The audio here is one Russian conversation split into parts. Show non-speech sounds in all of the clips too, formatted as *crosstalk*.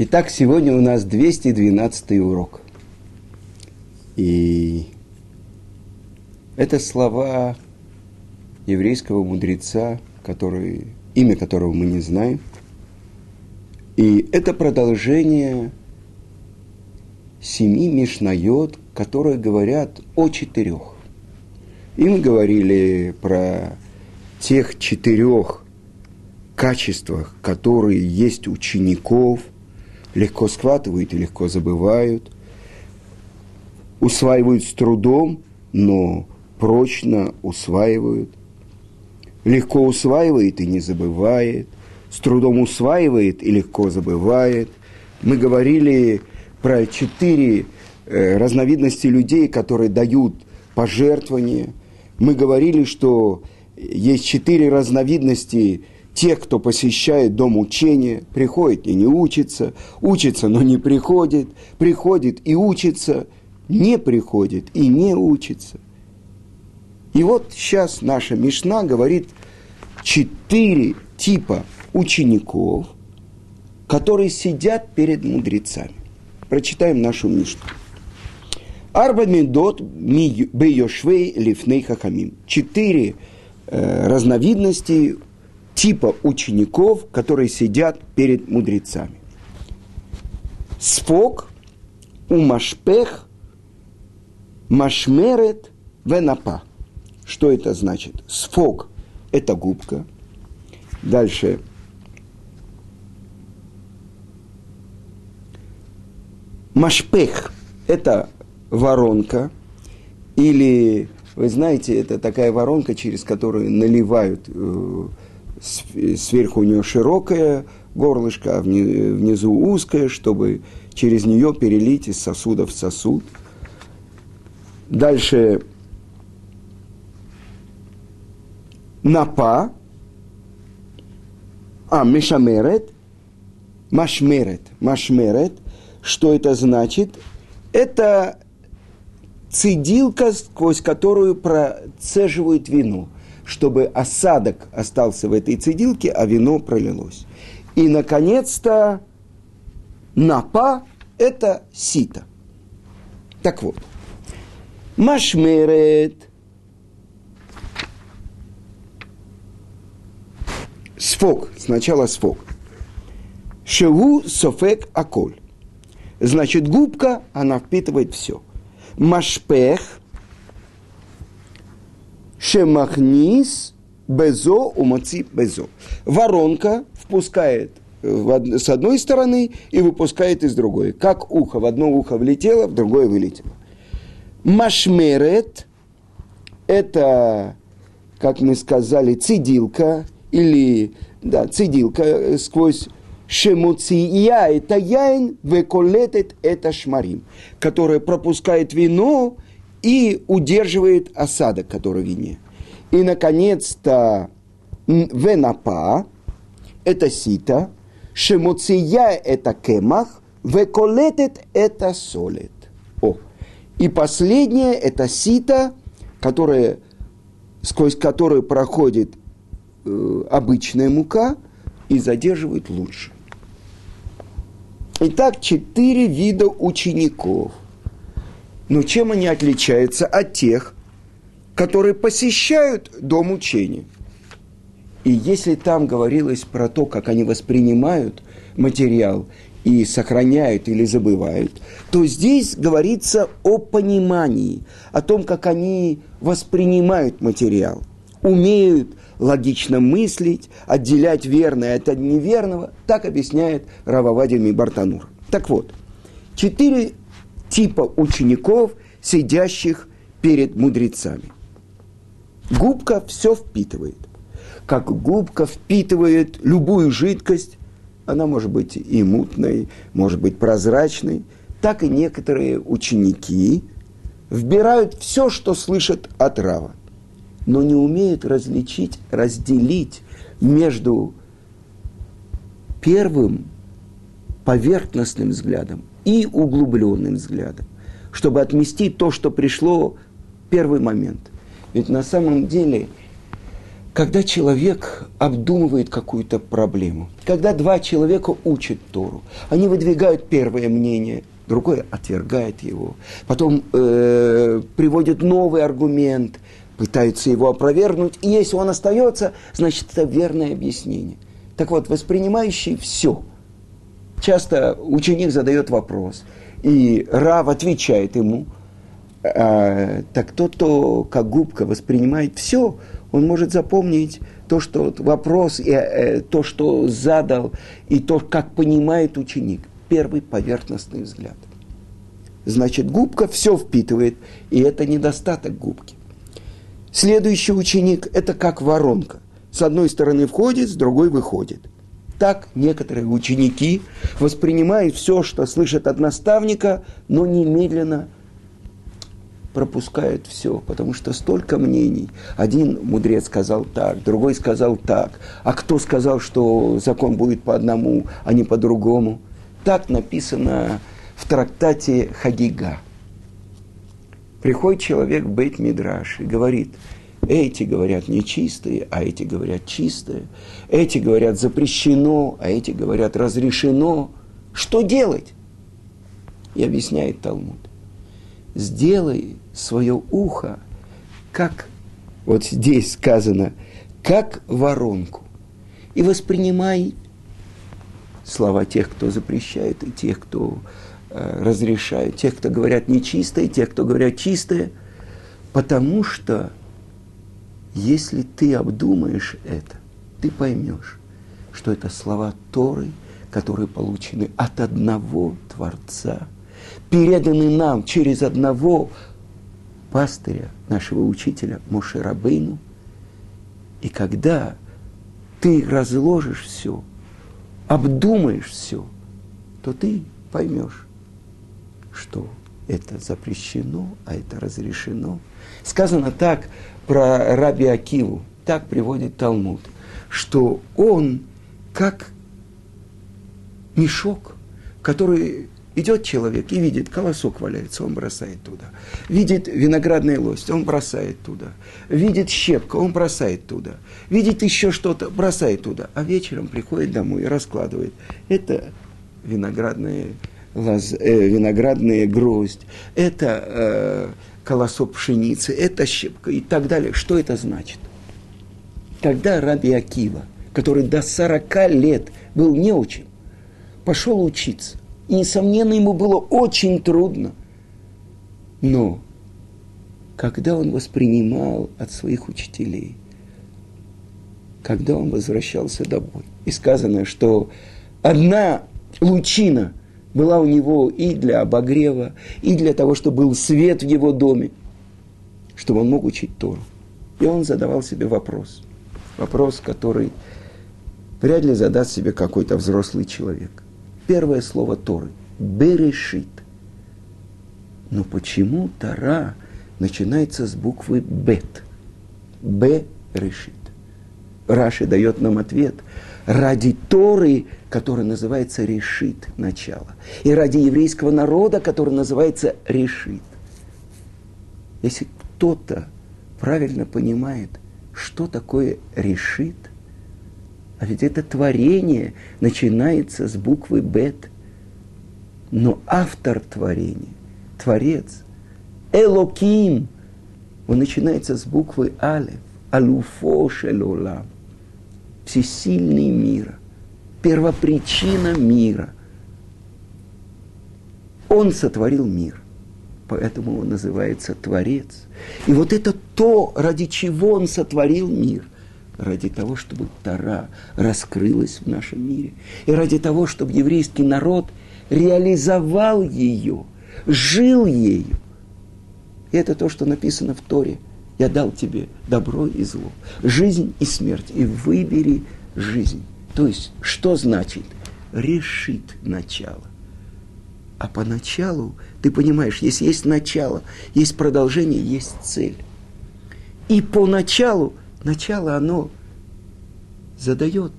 Итак, сегодня у нас 212 урок. И это слова еврейского мудреца, который, имя которого мы не знаем. И это продолжение семи мишнайот, которые говорят о четырех. И мы говорили про тех четырех качествах, которые есть учеников – легко схватывают и легко забывают, усваивают с трудом, но прочно усваивают, легко усваивает и не забывает, с трудом усваивает и легко забывает. Мы говорили про четыре э, разновидности людей, которые дают пожертвования. Мы говорили, что есть четыре разновидности тех, кто посещает дом учения, приходит и не учится, учится, но не приходит, приходит и учится, не приходит и не учится. И вот сейчас наша Мишна говорит четыре типа учеников, которые сидят перед мудрецами. Прочитаем нашу Мишну. Арба медот бейошвей лифней хахамим. Четыре э, разновидности типа учеников, которые сидят перед мудрецами. Сфок, умашпех, машмерет, венапа. Что это значит? Сфок – это губка. Дальше. Машпех – это воронка. Или, вы знаете, это такая воронка, через которую наливают э, сверху у нее широкое горлышко, а внизу узкое, чтобы через нее перелить из сосуда в сосуд. Дальше. Напа, а мешамерет, машмерет, машмерет, что это значит? Это цедилка, сквозь которую процеживают вино – чтобы осадок остался в этой цедилке, а вино пролилось. И, наконец-то, напа – это сито. Так вот, машмерет, сфок, сначала сфок. Шеву софек аколь. Значит, губка, она впитывает все. Машпех, Шемахнис безо умаци безо. Воронка впускает с одной стороны и выпускает из другой. Как ухо. В одно ухо влетело, в другое вылетело. Машмерет – это, как мы сказали, цедилка или, да, цедилка сквозь шемуция – это яин, веколетет – это шмарим, которая пропускает вино и удерживает осадок, который в вине. И, наконец-то, венапа – это сито, шемуция – это кемах, веколетет – это солет. О. И последнее – это сито, которое, сквозь которое проходит э, обычная мука и задерживает лучше. Итак, четыре вида учеников – но чем они отличаются от тех, которые посещают дом учения? И если там говорилось про то, как они воспринимают материал и сохраняют или забывают, то здесь говорится о понимании, о том, как они воспринимают материал, умеют логично мыслить, отделять верное от неверного, так объясняет Рававадим и Бартанур. Так вот, четыре типа учеников, сидящих перед мудрецами. Губка все впитывает. Как губка впитывает любую жидкость, она может быть и мутной, может быть прозрачной, так и некоторые ученики вбирают все, что слышат от Рава, но не умеют различить, разделить между первым поверхностным взглядом и углубленным взглядом, чтобы отместить то, что пришло в первый момент. Ведь на самом деле, когда человек обдумывает какую-то проблему, когда два человека учат Тору, они выдвигают первое мнение, другой отвергает его, потом э, приводит новый аргумент, пытаются его опровергнуть, и если он остается, значит, это верное объяснение. Так вот, воспринимающий все. Часто ученик задает вопрос, и Рав отвечает ему, а, так тот, кто как губка воспринимает все, он может запомнить то, что вопрос, и, э, то, что задал, и то, как понимает ученик. Первый поверхностный взгляд. Значит, губка все впитывает, и это недостаток губки. Следующий ученик – это как воронка. С одной стороны входит, с другой выходит. Так некоторые ученики воспринимают все, что слышат от наставника, но немедленно пропускают все, потому что столько мнений. Один мудрец сказал так, другой сказал так, а кто сказал, что закон будет по одному, а не по другому. Так написано в трактате Хагига – Приходит человек в Бейт Мидраш и говорит, эти говорят нечистые, а эти говорят чистые. Эти говорят запрещено, а эти говорят разрешено. Что делать? И объясняет Талмуд. Сделай свое ухо, как вот здесь сказано, как воронку. И воспринимай слова тех, кто запрещает, и тех, кто Э, разрешают, тех, кто говорят нечистое, тех, кто говорят чистое, потому что если ты обдумаешь это, ты поймешь, что это слова Торы, которые получены от одного Творца, переданы нам через одного пастыря, нашего учителя Моше Рабейну. И когда ты разложишь все, обдумаешь все, то ты поймешь, что это запрещено, а это разрешено. Сказано так про Раби Акиву, так приводит Талмуд, что он как мешок, который идет человек и видит, колосок валяется, он бросает туда. Видит виноградная лость, он бросает туда. Видит щепка, он бросает туда. Видит еще что-то, бросает туда. А вечером приходит домой и раскладывает. Это виноградная лоз, э, виноградная гроздь, это э, колосок пшеницы, это щепка и так далее. Что это значит? Когда Раби Акива, который до 40 лет был неучим, пошел учиться, и, несомненно, ему было очень трудно, но когда он воспринимал от своих учителей, когда он возвращался домой, и сказано, что одна лучина была у него и для обогрева, и для того, чтобы был свет в его доме, чтобы он мог учить Тору. И он задавал себе вопрос. Вопрос, который вряд ли задаст себе какой-то взрослый человек. Первое слово Торы – «берешит». Но почему Тора начинается с буквы «бет»? «Б» решит. Раши дает нам ответ – ради Торы, которая называется решит начало, и ради еврейского народа, который называется решит. Если кто-то правильно понимает, что такое решит, а ведь это творение начинается с буквы Бет, но автор творения, Творец, Элоким, он начинается с буквы Алев, Алуфо Шелолам всесильный мира, первопричина мира. Он сотворил мир, поэтому он называется Творец. И вот это то, ради чего он сотворил мир – ради того, чтобы Тара раскрылась в нашем мире, и ради того, чтобы еврейский народ реализовал ее, жил ею. И это то, что написано в Торе – я дал тебе добро и зло, жизнь и смерть, и выбери жизнь. То есть, что значит? Решит начало. А поначалу, ты понимаешь, если есть начало, есть продолжение, есть цель. И поначалу, начало оно задает,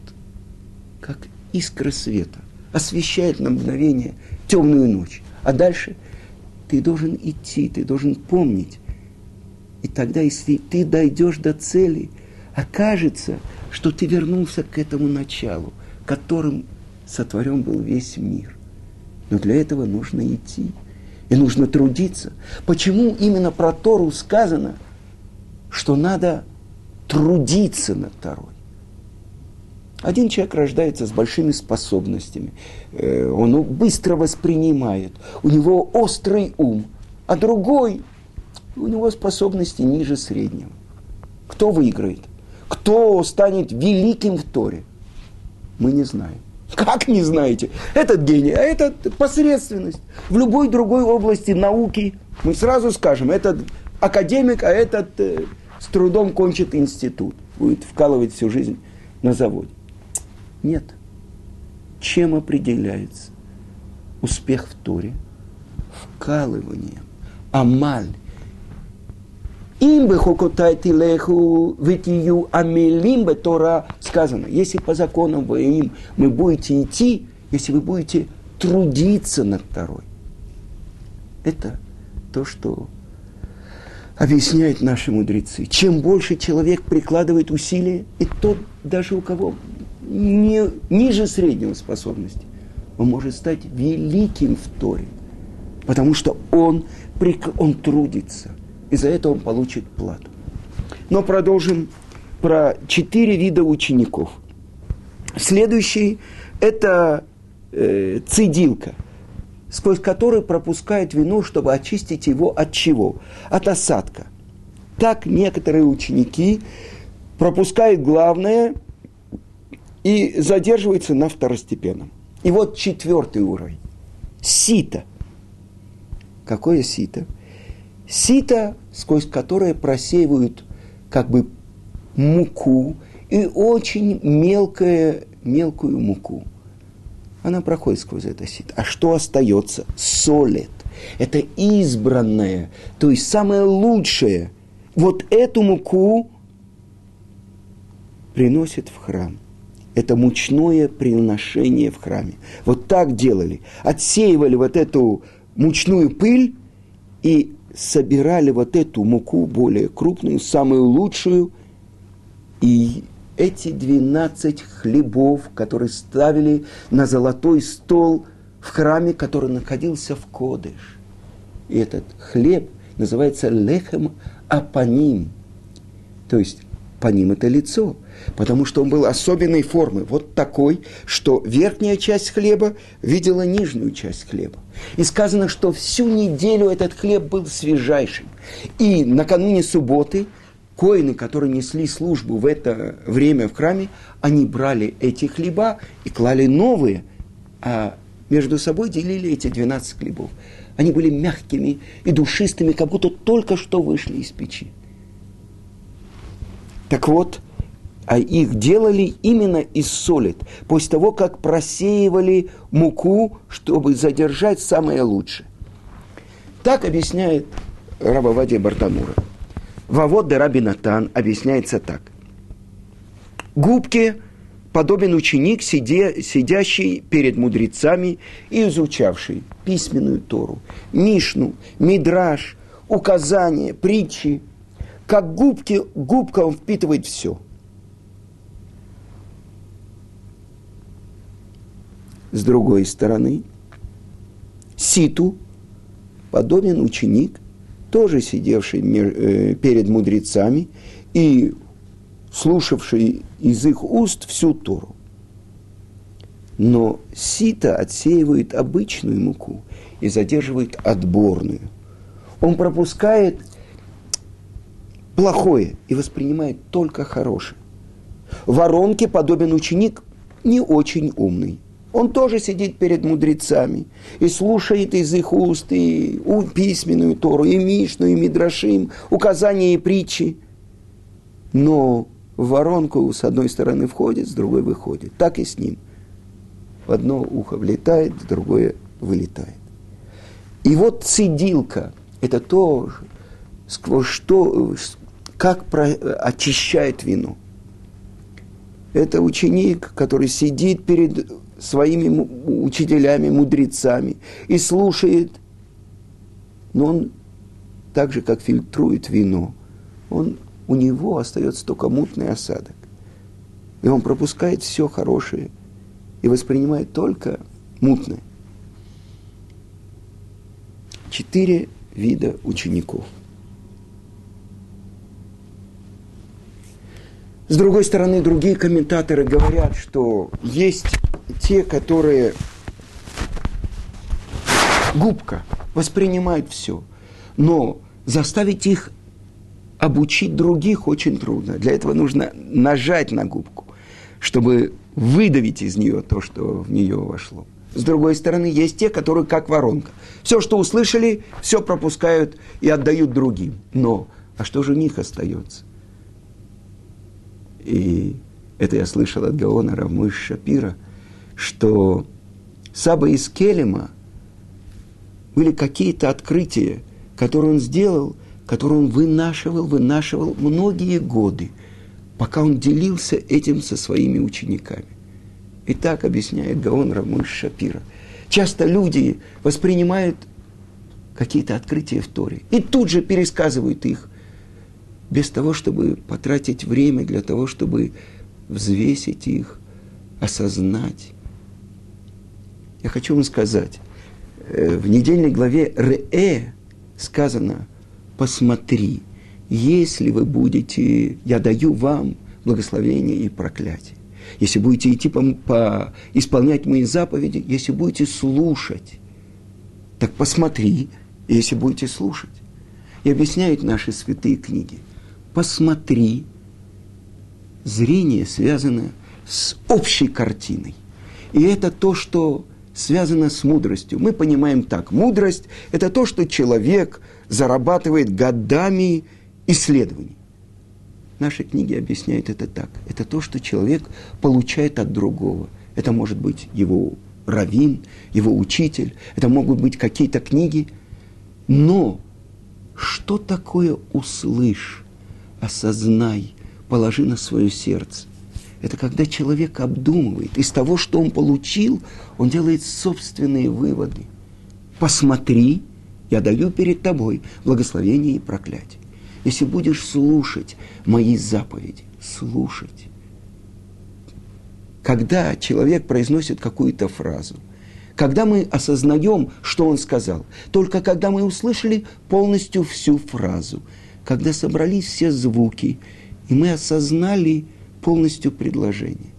как искра света, освещает на мгновение темную ночь. А дальше ты должен идти, ты должен помнить, и тогда, если ты дойдешь до цели, окажется, что ты вернулся к этому началу, которым сотворен был весь мир. Но для этого нужно идти. И нужно трудиться. Почему именно про Тору сказано, что надо трудиться над Торой? Один человек рождается с большими способностями. Э, он быстро воспринимает. У него острый ум. А другой, у него способности ниже среднего. Кто выиграет? Кто станет великим в Торе? Мы не знаем. Как не знаете? Этот гений, а этот посредственность. В любой другой области науки мы сразу скажем, этот академик, а этот э, с трудом кончит институт. Будет вкалывать всю жизнь на заводе. Нет. Чем определяется успех в Торе? Вкалыванием. Амаль. Им бы хокотайте леху витию амелим бы Тора сказано. Если по законам вы им мы будете идти, если вы будете трудиться над Торой. Это то, что объясняют наши мудрецы. Чем больше человек прикладывает усилия, и тот, даже у кого не, ниже среднего способности, он может стать великим в Торе, потому что он, он трудится и за это он получит плату. Но продолжим про четыре вида учеников. Следующий – это э, цедилка, сквозь который пропускает вино, чтобы очистить его от чего? От осадка. Так некоторые ученики пропускают главное и задерживаются на второстепенном. И вот четвертый уровень. Сито. Какое сито? Сито, сквозь которое просеивают как бы муку и очень мелкое, мелкую муку. Она проходит сквозь это сито. А что остается? Солит. Это избранное, то есть самое лучшее. Вот эту муку приносит в храм. Это мучное приношение в храме. Вот так делали. Отсеивали вот эту мучную пыль и собирали вот эту муку более крупную, самую лучшую, и эти 12 хлебов, которые ставили на золотой стол в храме, который находился в Кодыш. И этот хлеб называется лехем апаним. То есть паним это лицо – потому что он был особенной формы, вот такой, что верхняя часть хлеба видела нижнюю часть хлеба. И сказано, что всю неделю этот хлеб был свежайшим. И накануне субботы коины, которые несли службу в это время в храме, они брали эти хлеба и клали новые, а между собой делили эти 12 хлебов. Они были мягкими и душистыми, как будто только что вышли из печи. Так вот, а их делали именно из солид, после того, как просеивали муку, чтобы задержать самое лучшее. Так объясняет Рабавадия Бартамура. Вавод де Рабинатан объясняется так. Губки подобен ученик, сидя, сидящий перед мудрецами и изучавший письменную Тору, Мишну, Мидраш, указания, притчи. Как губки, губка он впитывает все – С другой стороны, Ситу подобен ученик, тоже сидевший э, перед мудрецами и слушавший из их уст всю Тору. Но сито отсеивает обычную муку и задерживает отборную. Он пропускает плохое и воспринимает только хорошее. Воронке подобен ученик не очень умный – он тоже сидит перед мудрецами и слушает из их уст и письменную Тору, и Мишну, и Мидрашим, указания и притчи. Но в воронку с одной стороны входит, с другой выходит. Так и с ним. В одно ухо влетает, в другое вылетает. И вот цедилка – это то, сквозь что, как очищает вино. Это ученик, который сидит перед своими учителями, мудрецами и слушает. Но он так же, как фильтрует вино, он у него остается только мутный осадок. И он пропускает все хорошее и воспринимает только мутное. Четыре вида учеников. С другой стороны, другие комментаторы говорят, что есть те, которые губка, воспринимают все. Но заставить их обучить других очень трудно. Для этого нужно нажать на губку, чтобы выдавить из нее то, что в нее вошло. С другой стороны, есть те, которые как воронка. Все, что услышали, все пропускают и отдают другим. Но, а что же у них остается? И это я слышал от Гаона Равмыш Шапира, что Саба из Келема были какие-то открытия, которые он сделал, которые он вынашивал, вынашивал многие годы, пока он делился этим со своими учениками. И так объясняет Гаон Рамон Шапира. Часто люди воспринимают какие-то открытия в Торе и тут же пересказывают их, без того, чтобы потратить время для того, чтобы взвесить их, осознать. Я хочу вам сказать, э, в недельной главе Ре сказано, посмотри, если вы будете, я даю вам благословение и проклятие если будете идти по, по исполнять мои заповеди, если будете слушать, так посмотри, если будете слушать. И объясняют наши святые книги. Посмотри, зрение связано с общей картиной. И это то, что связано с мудростью. Мы понимаем так. Мудрость – это то, что человек зарабатывает годами исследований. Наши книги объясняют это так. Это то, что человек получает от другого. Это может быть его раввин, его учитель, это могут быть какие-то книги. Но что такое услышь, осознай, положи на свое сердце? Это когда человек обдумывает. Из того, что он получил, он делает собственные выводы. Посмотри, я даю перед тобой благословение и проклятие если будешь слушать мои заповеди, слушать. Когда человек произносит какую-то фразу, когда мы осознаем, что он сказал, только когда мы услышали полностью всю фразу, когда собрались все звуки, и мы осознали полностью предложение.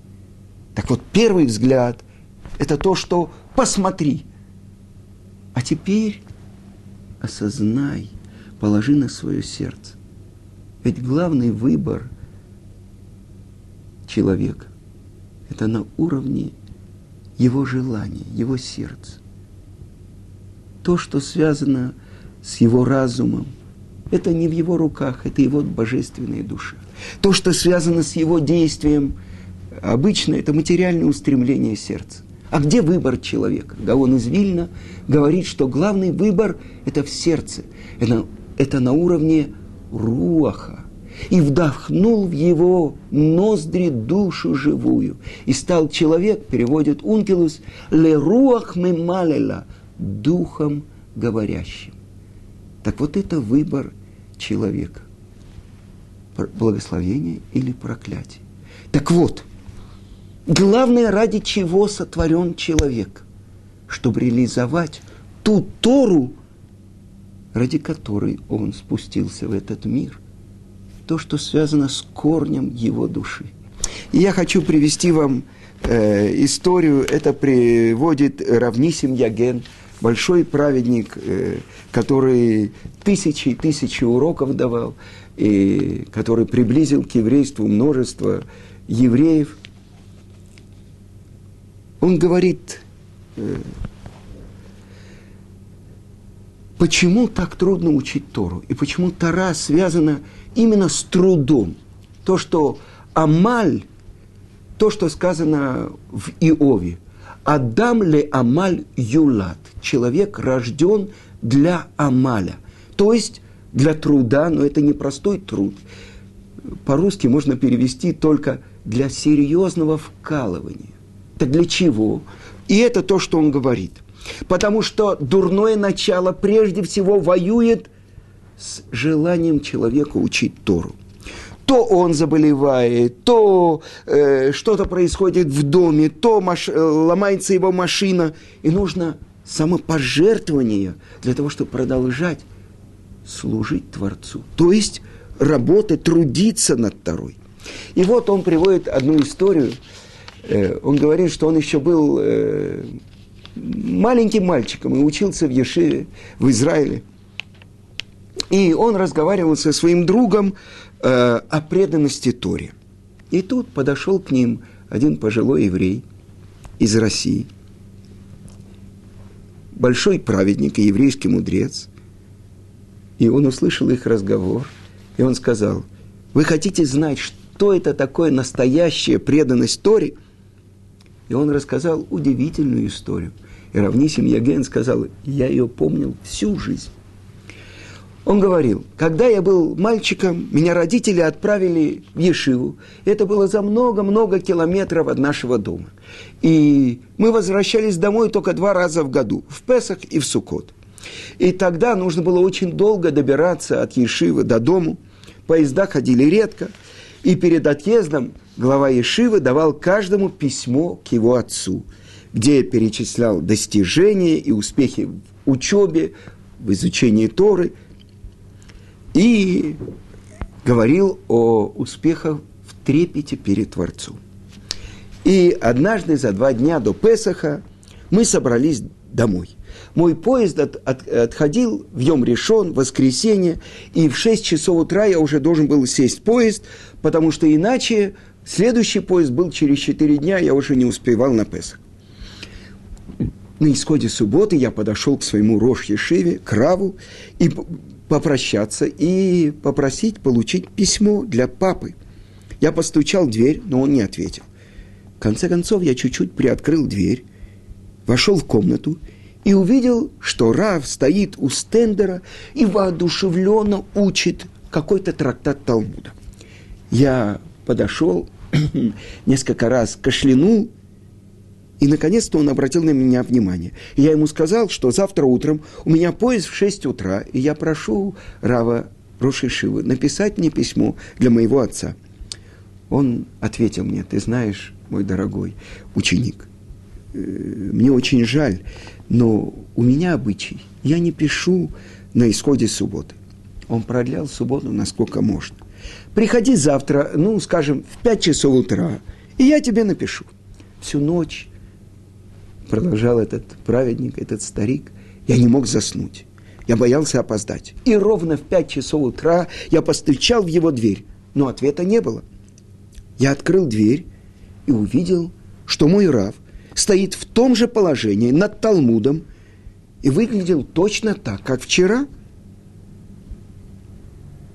Так вот, первый взгляд – это то, что посмотри. А теперь осознай – положи на свое сердце. Ведь главный выбор человека – это на уровне его желания, его сердца. То, что связано с его разумом, это не в его руках, это его божественная душа. То, что связано с его действием, обычно это материальное устремление сердца. А где выбор человека? Гаон из Вильна говорит, что главный выбор – это в сердце. Это это на уровне руаха. И вдохнул в его ноздри душу живую. И стал человек, переводит Ункилус, ле руах мемалела, духом говорящим. Так вот это выбор человека. Благословение или проклятие. Так вот, главное, ради чего сотворен человек, чтобы реализовать ту Тору, ради которой он спустился в этот мир. То, что связано с корнем его души. И я хочу привести вам э, историю, это приводит Равнисим Яген, большой праведник, э, который тысячи и тысячи уроков давал, и который приблизил к еврейству множество евреев. Он говорит, э, Почему так трудно учить Тору? И почему Тора связана именно с трудом? То, что Амаль, то, что сказано в Иове, Адам ле Амаль Юлат. Человек рожден для Амаля. То есть для труда, но это не простой труд. По-русски можно перевести только для серьезного вкалывания. Так для чего? И это то, что он говорит – Потому что дурное начало прежде всего воюет с желанием человека учить Тору. то он заболевает, то э, что-то происходит в доме, то маш... Э, ломается его машина. И нужно самопожертвование для того, чтобы продолжать служить Творцу. То есть работать, трудиться над второй. И вот он приводит одну историю. Э, он говорит, что он еще был э, маленьким мальчиком и учился в Ешиве, в Израиле. И он разговаривал со своим другом э, о преданности Торе. И тут подошел к ним один пожилой еврей из России, большой праведник и еврейский мудрец. И он услышал их разговор, и он сказал, вы хотите знать, что это такое настоящая преданность Торе? И он рассказал удивительную историю. И Равнисим Яген сказал, я ее помнил всю жизнь. Он говорил, когда я был мальчиком, меня родители отправили в Ешиву. Это было за много-много километров от нашего дома. И мы возвращались домой только два раза в году, в Песах и в Суккот. И тогда нужно было очень долго добираться от Ешивы до дому. Поезда ходили редко. И перед отъездом глава Ешивы давал каждому письмо к его отцу, где перечислял достижения и успехи в учебе, в изучении Торы – и говорил о успехах в трепете перед Творцом. И однажды за два дня до Песаха мы собрались домой. Мой поезд от, от, отходил в Йом решен, воскресенье, и в 6 часов утра я уже должен был сесть в поезд, потому что иначе следующий поезд был через 4 дня, я уже не успевал на Песах. На исходе субботы я подошел к своему Рош Ешиве, к Раву, и попрощаться и попросить получить письмо для папы. Я постучал в дверь, но он не ответил. В конце концов, я чуть-чуть приоткрыл дверь, вошел в комнату и увидел, что Рав стоит у стендера и воодушевленно учит какой-то трактат Талмуда. Я подошел, *clears throat* несколько раз кашлянул и, наконец-то, он обратил на меня внимание. Я ему сказал, что завтра утром у меня поезд в 6 утра, и я прошу Рава Рошишивы написать мне письмо для моего отца. Он ответил мне, ты знаешь, мой дорогой ученик, э, мне очень жаль, но у меня обычай, я не пишу на исходе субботы. Он продлял субботу насколько можно. Приходи завтра, ну, скажем, в 5 часов утра, и я тебе напишу. Всю ночь продолжал этот праведник, этот старик, я не мог заснуть. Я боялся опоздать. И ровно в пять часов утра я постучал в его дверь, но ответа не было. Я открыл дверь и увидел, что мой Рав стоит в том же положении над Талмудом и выглядел точно так, как вчера.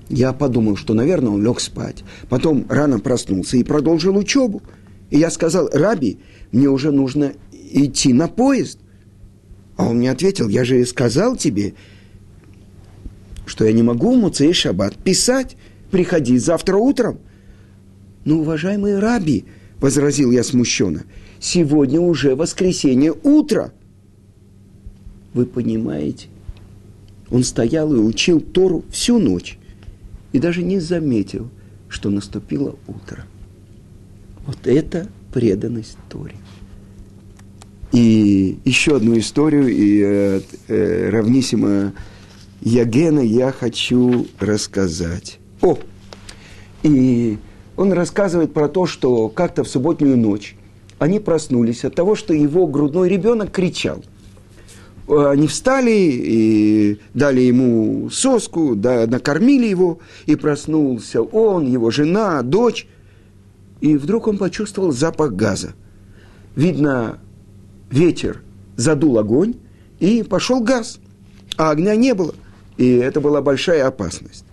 Я подумал, что, наверное, он лег спать. Потом рано проснулся и продолжил учебу. И я сказал, Раби, мне уже нужно идти на поезд. А он мне ответил, я же сказал тебе, что я не могу в Муцей Шаббат писать, приходи завтра утром. Но, уважаемый раби, возразил я смущенно, сегодня уже воскресенье утро. Вы понимаете, он стоял и учил Тору всю ночь и даже не заметил, что наступило утро. Вот это преданность Торе. И еще одну историю, и э, э, равнисимо Ягена я хочу рассказать. О! И он рассказывает про то, что как-то в субботнюю ночь они проснулись от того, что его грудной ребенок кричал. Они встали и дали ему соску, да, накормили его, и проснулся он, его жена, дочь. И вдруг он почувствовал запах газа. Видно, ветер задул огонь, и пошел газ. А огня не было. И это была большая опасность.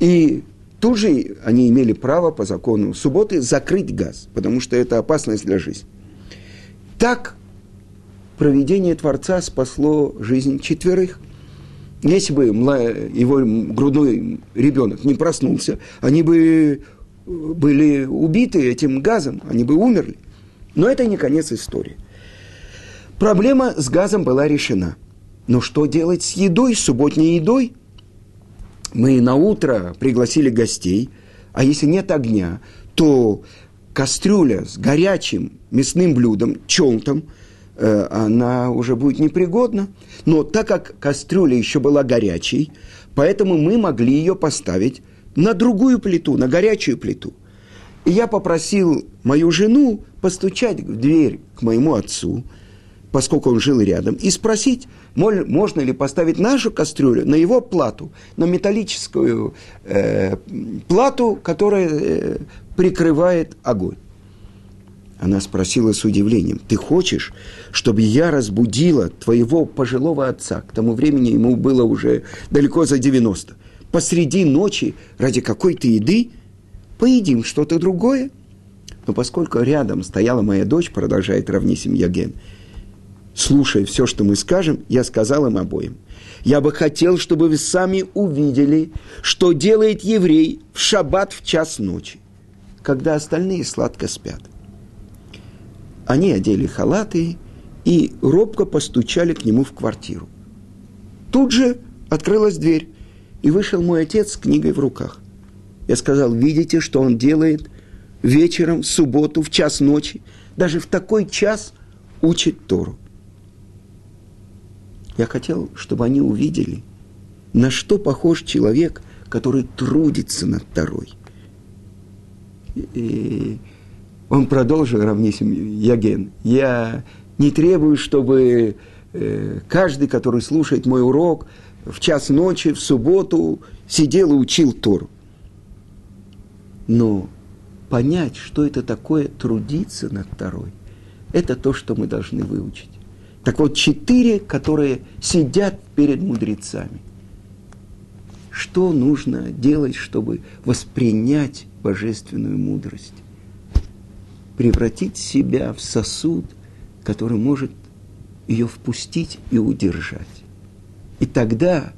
И тут же они имели право по закону субботы закрыть газ, потому что это опасность для жизни. Так проведение Творца спасло жизнь четверых. Если бы его грудной ребенок не проснулся, они бы были убиты этим газом, они бы умерли. Но это не конец истории. Проблема с газом была решена. Но что делать с едой, с субботней едой? Мы на утро пригласили гостей, А если нет огня, то кастрюля с горячим мясным блюдом, челтом, э, она уже будет непригодна. Но так как кастрюля еще была горячей, поэтому мы могли ее поставить на другую плиту, на горячую плиту. И я попросил мою жену постучать в дверь к моему отцу, поскольку он жил рядом, и спросить, можно ли поставить нашу кастрюлю на его плату, на металлическую э, плату, которая э, прикрывает огонь. Она спросила с удивлением, ты хочешь, чтобы я разбудила твоего пожилого отца? К тому времени ему было уже далеко за 90. Посреди ночи ради какой-то еды поедим что-то другое. Но поскольку рядом стояла моя дочь, продолжает Равнисим Яген, слушая все, что мы скажем, я сказал им обоим. Я бы хотел, чтобы вы сами увидели, что делает еврей в шаббат в час ночи, когда остальные сладко спят. Они одели халаты и робко постучали к нему в квартиру. Тут же открылась дверь, и вышел мой отец с книгой в руках. Я сказал, видите, что он делает вечером, в субботу, в час ночи, даже в такой час учит Тору. Я хотел, чтобы они увидели, на что похож человек, который трудится над Торой. И он продолжил равнисим Яген. Я не требую, чтобы э, каждый, который слушает мой урок, в час ночи, в субботу сидел и учил Тору. Но понять, что это такое трудиться над Торой, это то, что мы должны выучить. Так вот, четыре, которые сидят перед мудрецами. Что нужно делать, чтобы воспринять божественную мудрость? превратить себя в сосуд, который может ее впустить и удержать. И тогда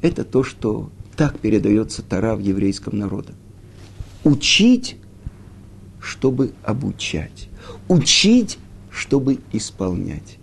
это то, что так передается Тара в еврейском народе. Учить, чтобы обучать. Учить, чтобы исполнять.